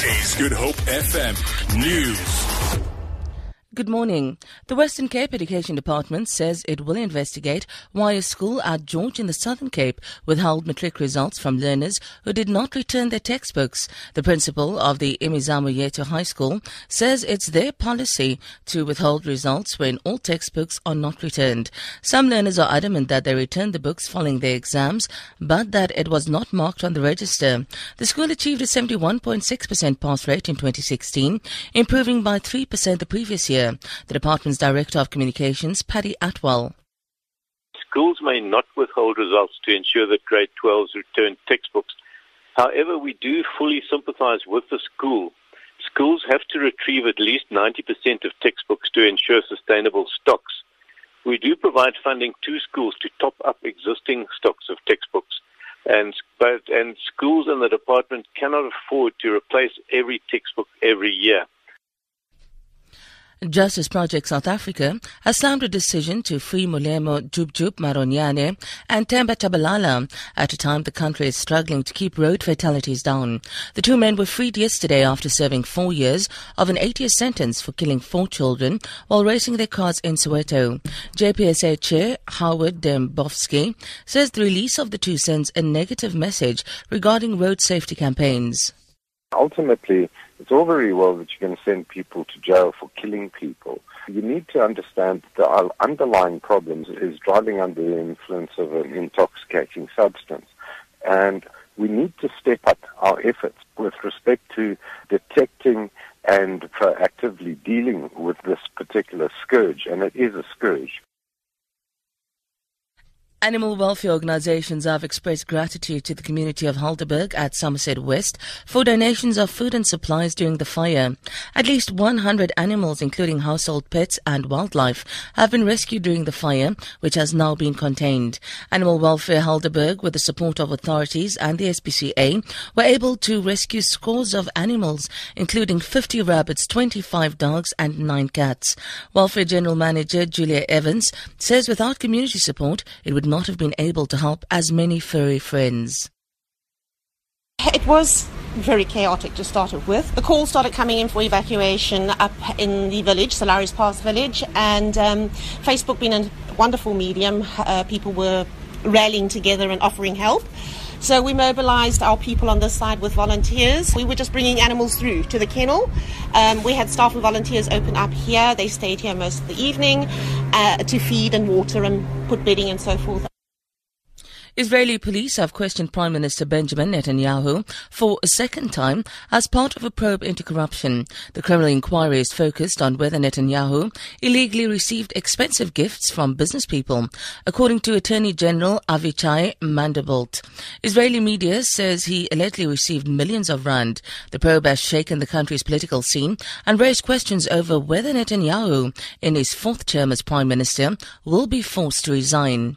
Good Hope FM News. Good morning. The Western Cape Education Department says it will investigate why a school at George in the Southern Cape withheld matric results from learners who did not return their textbooks. The principal of the Imizamo Yethu High School says it's their policy to withhold results when all textbooks are not returned. Some learners are adamant that they returned the books following their exams, but that it was not marked on the register. The school achieved a 71.6% pass rate in 2016, improving by 3% the previous year. The department's Director of Communications, Paddy Attwell. Schools may not withhold results to ensure that grade 12s return textbooks. However, we do fully sympathize with the school. Schools have to retrieve at least 90% of textbooks to ensure sustainable stocks. We do provide funding to schools to top up existing stocks of textbooks. And, but, and schools and the department cannot afford to replace every textbook every year. Justice Project South Africa has slammed a decision to free Molemo Jubjub Maarohanye and Themba Tshabalala at a time the country is struggling to keep road fatalities down. The two men were freed yesterday after serving four years of an eight-year sentence for killing four children while racing their cars in Soweto. JPSA Chair Howard Dembovsky says the release of the two sends a negative message regarding road safety campaigns. Ultimately, it's all very well that you can send people to jail for killing people. You need to understand that the underlying problem is driving under the influence of an intoxicating substance. And we need to step up our efforts with respect to detecting and proactively dealing with this particular scourge. And it is a scourge. Animal welfare organizations have expressed gratitude to the community of Helderberg at Somerset West for donations of food and supplies during the fire. At least 100 animals, including household pets and wildlife, have been rescued during the fire, which has now been contained. Animal Welfare Helderberg, with the support of authorities and the SPCA, were able to rescue scores of animals, including 50 rabbits, 25 dogs, and 9 cats. Welfare General Manager Julia Evans says without community support, it would not have been able to help as many furry friends. It was very chaotic to start it with. The calls started coming in for evacuation up in the village, Sir Lowry's Pass village, and um, Facebook being a wonderful medium, uh, people were rallying together and offering help. So we mobilized our people on this side with volunteers. We were just bringing animals through to the kennel. Um, we had staff and volunteers open up here. They stayed here most of the evening uh, to feed and water and put bedding and so forth. Israeli police have questioned Prime Minister Benjamin Netanyahu for a second time as part of a probe into corruption. The criminal inquiry is focused on whether Netanyahu illegally received expensive gifts from business people, according to Attorney General Avichai Mandelblit. Israeli media says he allegedly received millions of rand. The probe has shaken the country's political scene and raised questions over whether Netanyahu, in his fourth term as Prime Minister, will be forced to resign.